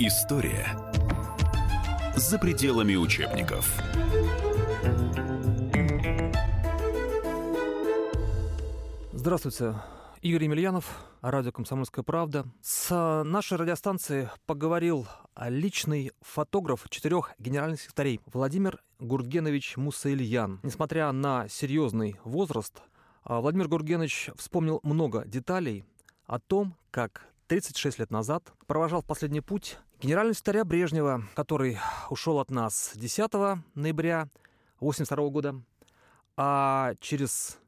История за пределами учебников. Здравствуйте. Игорь Емельянов, радио «Комсомольская правда». С нашей радиостанции поговорил личный фотограф четырех генеральных секретарей Владимир Гургенович Мусаильян. Несмотря на серьезный возраст, Владимир Гургенович вспомнил много деталей о том, как 36 лет назад провожал в последний путь генерального секретаря Брежнева, который ушел от нас 10 ноября 1982 года, а через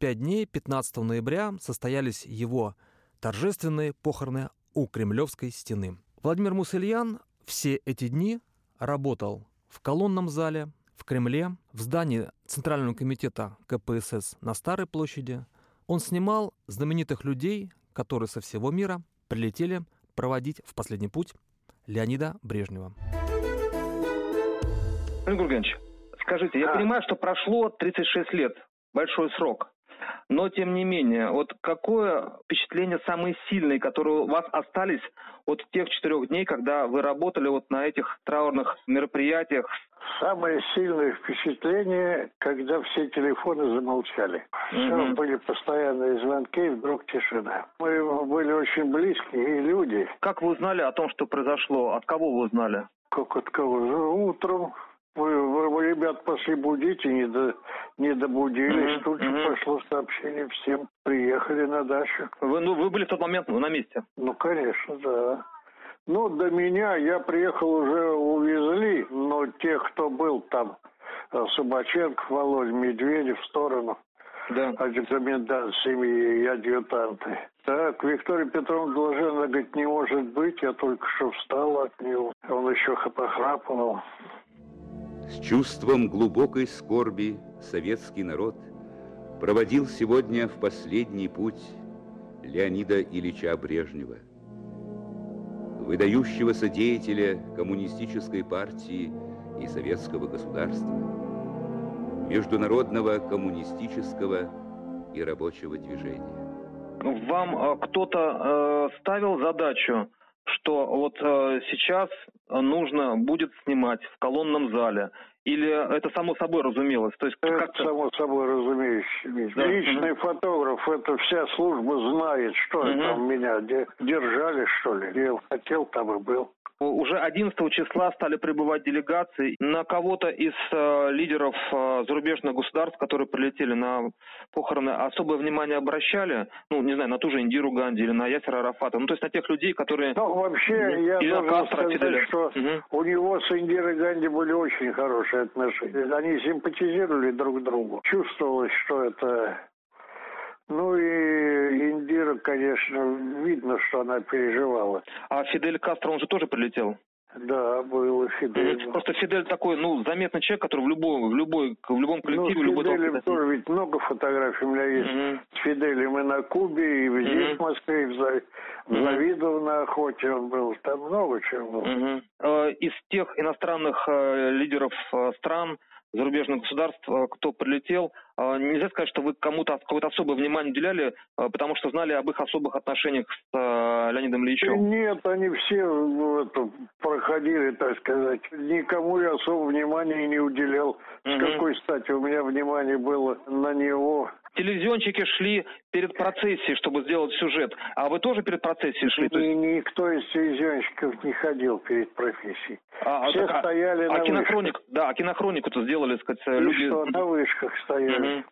пять дней, 15 ноября, состоялись его торжественные похороны у Кремлевской стены. Владимир Мусельян все эти дни работал в колонном зале, в Кремле, в здании Центрального комитета КПСС на Старой площади. Он снимал знаменитых людей, которые со всего мира прилетели проводить в последний путь Леонида Брежнева. Игорь Гургенович, скажите, я а. понимаю, что прошло 36 лет, большой срок. Но, тем не менее, вот какое впечатление самые сильные, которые у вас остались от тех четырех дней, когда вы работали вот на этих траурных мероприятиях? Самое сильное впечатление, когда все телефоны замолчали. Mm-hmm. Все были постоянные звонки, и вдруг тишина. Мы были очень близкие люди. Как вы узнали о том, что произошло? От кого вы узнали? Как от кого? Утром вы, вы, вы ребят пошли будить и не, до, не добудились. Mm-hmm. Тут же mm-hmm. пошло сообщение всем. Приехали на дачу. Вы, ну, вы были в тот момент на месте? Ну, конечно, да. Ну, до меня я приехал уже увезли, но тех, кто был там, э, Собаченко, Володя, Медведев в сторону. Да. Комендант семьи и адъютанты. Так, Виктория Петровна Должена говорит, не может быть, я только что встал от него. Он еще похрапывал. С чувством глубокой скорби советский народ проводил сегодня в последний путь Леонида Ильича Брежнева, выдающегося деятеля коммунистической партии и советского государства, международного коммунистического и рабочего движения. Вам э, кто-то э, ставил задачу что вот э, сейчас нужно будет снимать в колонном зале? Или это само собой разумелось? То есть это как само собой разумеется. Да. Личный угу. фотограф, это вся служба знает, что угу. там меня держали, что ли. Я хотел, там и был. Уже 11 числа стали прибывать делегации. На кого-то из э, лидеров э, зарубежных государств, которые прилетели на похороны, особое внимание обращали? Ну, не знаю, на ту же Индиру Ганди или на Ясера Арафата. Ну, то есть на тех людей, которые... Ну, вообще, я должен сказать, что угу. у него с Индирой Ганди были очень хорошие отношения. Они симпатизировали друг другу. Чувствовалось, что это ну и Индира, конечно, видно, что она переживала. А Фидель Кастро, он же тоже прилетел? Да, был Фидель. Просто Фидель такой, ну, заметный человек, который в любой, в любой, в любом коллективе, ну, любой Фиделем тоже ведь много фотографий у меня есть угу. с Фиделем и на Кубе, и здесь, угу. в Москве, и в, Зав... угу. Завидов на охоте он был. Там много чего было. Угу. Из тех иностранных э, лидеров э, стран, зарубежных государств, э, кто прилетел, э, нельзя сказать, что вы кому-то какое-то особое внимание уделяли, э, потому что знали об их особых отношениях с Леонидом Ильичем? Нет, они все ну, это, проходили, так сказать. Никому я особо внимания не уделял. Угу. С какой стати у меня внимание было на него? Телевизионщики шли перед процессией, чтобы сделать сюжет. А вы тоже перед процессией шли? Есть... Никто из телевизионщиков не ходил перед профессией. А, а Все так, стояли а, на а кинохроник, Да, а кинохронику-то сделали, сказать, И люди... что, на вышках стояли. Угу.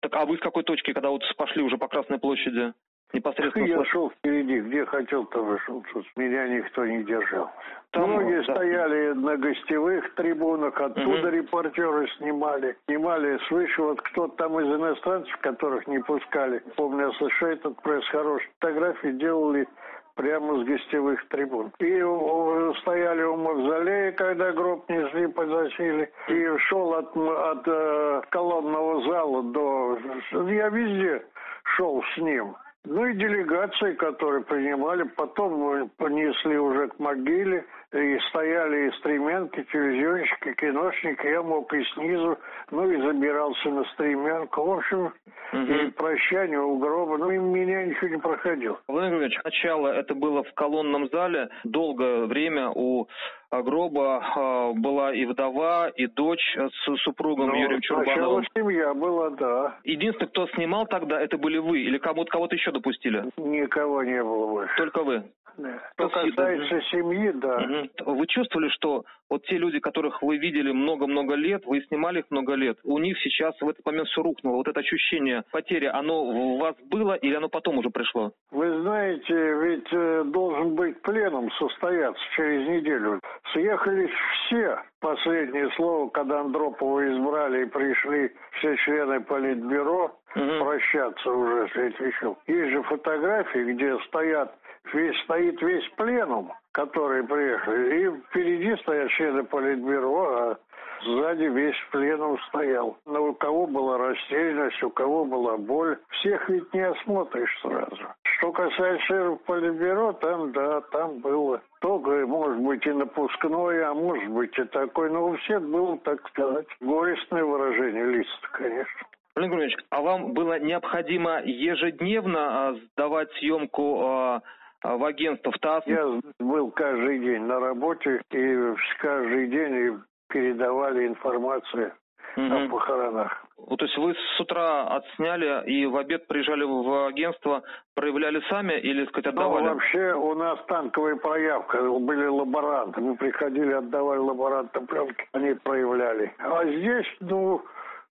Так а вы с какой точки, когда вот пошли уже по Красной площади? Непосредственно... Я шел впереди, где хотел, там вышел. Тут меня никто не держал. Там, Многие да. стояли на гостевых трибунах, оттуда угу. репортеры снимали. Снимали свыше, вот кто-то там из иностранцев, которых не пускали. Помню, Associated Press хорошие фотографии делали прямо с гостевых трибун. И стояли у мавзолея, когда гроб несли, подносили. И шел от, от э, колонного зала до... Я везде шел с ним. Ну и делегации, которые принимали, потом мы понесли уже к могиле, и стояли и стремянки, телевизионщики, киношники, я мог и снизу, ну и забирался на стремянку. В общем, угу. и прощание у гроба, ну и меня ничего не проходило. Владимир Григорьевич, начало это было в колонном зале, долгое время у гроба э, была и вдова, и дочь с супругом ну, Юрием Чурбановым. семья была, да. Единственный, кто снимал тогда, это были вы? Или кого-то кого еще допустили? Никого не было больше. Только вы? Что касается семьи, да. Угу. Вы чувствовали, что вот те люди, которых вы видели много-много лет, вы снимали их много лет, у них сейчас в этот момент все рухнуло. Вот это ощущение потери, оно у вас было или оно потом уже пришло? Вы знаете, ведь э, должен быть пленум состояться через неделю. Съехались все. Последнее слово, когда Андропова избрали и пришли все члены Политбюро угу. прощаться уже с этим. Есть же фотографии, где стоят весь стоит весь пленум, который приехали, и впереди стоят члены политбюро, а сзади весь пленум стоял. Но у кого была растерянность, у кого была боль. Всех ведь не осмотришь сразу. Что касается членов политбюро, там, да, там было только, может быть, и напускное, а может быть и такой. Но у всех было, так сказать, горестное выражение лиц, конечно. Владимир Григорьевич, а вам было необходимо ежедневно а, сдавать съемку а, в агентство в ТАСС? Я был каждый день на работе, и каждый день передавали информацию угу. о похоронах. Вот, то есть вы с утра отсняли и в обед приезжали в агентство, проявляли сами или, сказать, отдавали? Ну, вообще у нас танковая проявка, были лаборанты. Мы приходили, отдавали лаборантам пленки, они проявляли. А здесь, ну,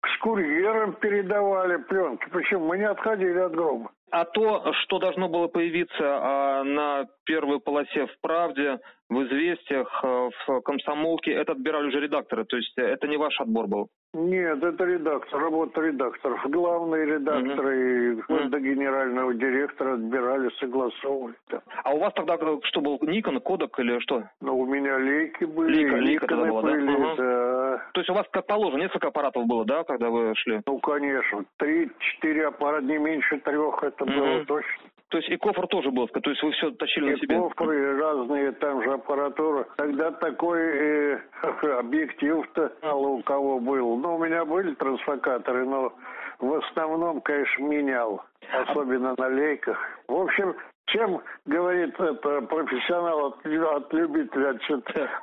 с курьером передавали пленки. Почему? Мы не отходили от гроба. А то, что должно было появиться а, на первой полосе в «Правде», в «Известиях», а, в «Комсомолке», это отбирали уже редакторы, то есть это не ваш отбор был? Нет, это редактор, работа редакторов. Главные редакторы угу. до генерального директора отбирали, согласовывали. Да. А у вас тогда что был, Никон, Кодек или что? Ну, у меня лейки были, Лейка, лейка тогда была, были, да? Угу. да. То есть у вас, как положено, несколько аппаратов было, да, когда вы шли? Ну, конечно. Три-четыре аппарата, не меньше трех, это угу. было точно. То есть и кофр тоже был, то есть вы все тащили и на себе? кофры, разные там же аппаратура. Тогда такой э, объектив-то мало у кого был. Ну, у меня были трансфокаторы, но в основном, конечно, менял. Особенно на лейках. В общем, чем, говорит это, профессионал от, от любителя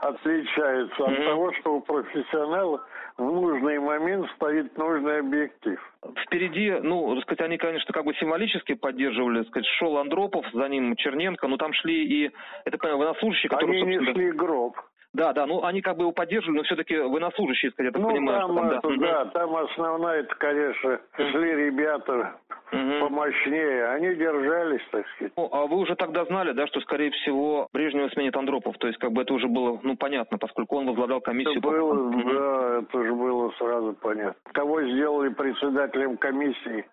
отличается? От того, что у профессионала в нужный момент стоит нужный объектив. Впереди, ну, так сказать, они, конечно, как бы символически поддерживали, так сказать, шел Андропов, за ним Черненко, но там шли и, это, понимаю, военнослужащие, которые... Они не шли гроб. Да, да, ну они как бы его поддерживали, но все-таки военнослужащие, я так ну, понимаю. Там, там, да. да, там основная, это, конечно, шли ребята угу. помощнее, они держались, так сказать. Ну, а вы уже тогда знали, да, что, скорее всего, Брежнева сменит Андропов, то есть как бы это уже было, ну, понятно, поскольку он возглавлял комиссию. Это было, угу. да, это уже было сразу понятно. Кого сделали председателем комиссии,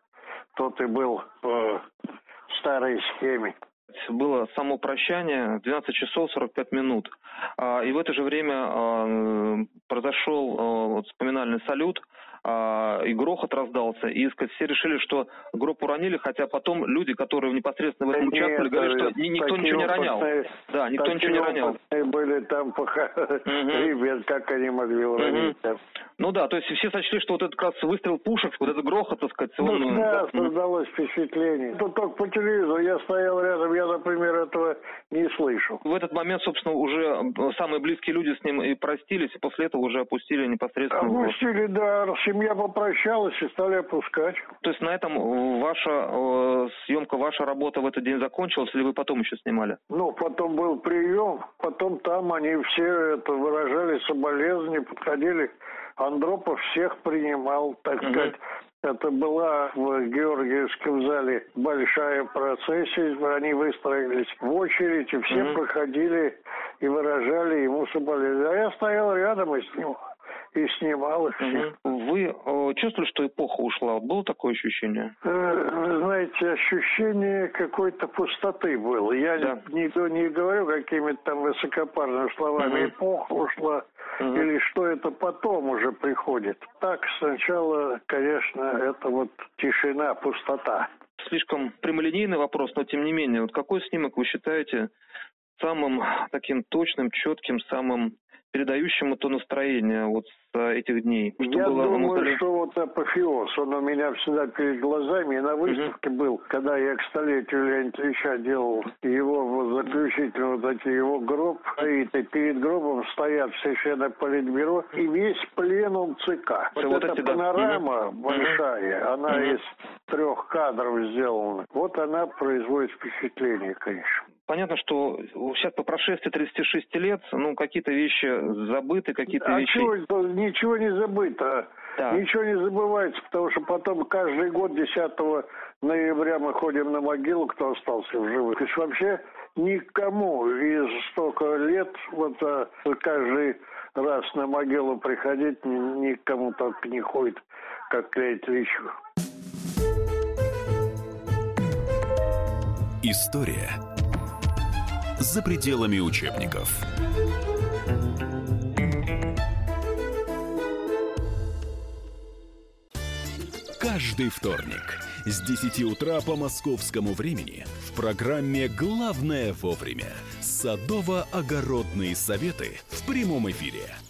тот и был по старой схеме было само прощание 12 часов 45 минут. А, и в это же время а, произошел вот, вспоминальный салют а, и грохот раздался, и сказать, все решили, что гроб уронили, хотя потом люди, которые непосредственно в этом да участвовали, нет, говорят, что никто ничего не ронял. Да, никто ничего не ронял. были там пока ребят, как они могли уронить Ну да, то есть все сочли, что вот этот как раз выстрел пушек, вот этот грохот, так сказать, он... Ну да, создалось впечатление. Тут только по телевизору я стоял рядом, я, например, этого не слышал. В этот момент, собственно, уже самые близкие люди с ним и простились, и после этого уже опустили непосредственно... Опустили, да, семья попрощалась и стали опускать. То есть на этом э, ваша э, съемка, ваша работа в этот день закончилась, или вы потом еще снимали? Ну, потом был прием, потом там они все это выражали соболезнования, подходили. Андропов всех принимал, так угу. сказать. Это была в Георгиевском зале большая процессия, они выстроились в очередь, и все угу. проходили и выражали ему соболезнования. А я стоял рядом и с ним и снимал их всех. Вы э, чувствовали, что эпоха ушла? Было такое ощущение? Э, вы знаете, ощущение какой-то пустоты было. Я да. не, не говорю какими-то там высокопарными словами. Угу. Эпоха ушла. Угу. Или что это потом уже приходит. Так, сначала, конечно, это вот тишина, пустота. слишком прямолинейный вопрос, но тем не менее, вот какой снимок вы считаете самым таким точным, четким, самым передающим то настроение вот с э, этих дней? Что Я было, думаю, было... что вот апофеоз, он у меня всегда перед глазами, и на выставке угу. был, когда я к столетию Леонида Ильича делал его вот, заключительный вот эти его гроб стоит, и перед гробом стоят все члены Политбюро и весь пленум ЦК. Вот, вот эта панорама угу. большая, она угу. из трех кадров сделана. Вот она производит впечатление, конечно. Понятно, что сейчас по прошествии 36 лет, ну, какие-то вещи забыты, какие-то а вещи... Чего, ничего не забыто. Да. Ничего не забывается, потому что потом каждый год 10 ноября мы ходим на могилу, кто остался в живых. И вообще никому из столько лет вот а, каждый раз на могилу приходить никому так не ходит, как к Ильичу. История за пределами учебников. Каждый вторник с 10 утра по московскому времени в программе «Главное вовремя» садово-огородные советы в прямом эфире –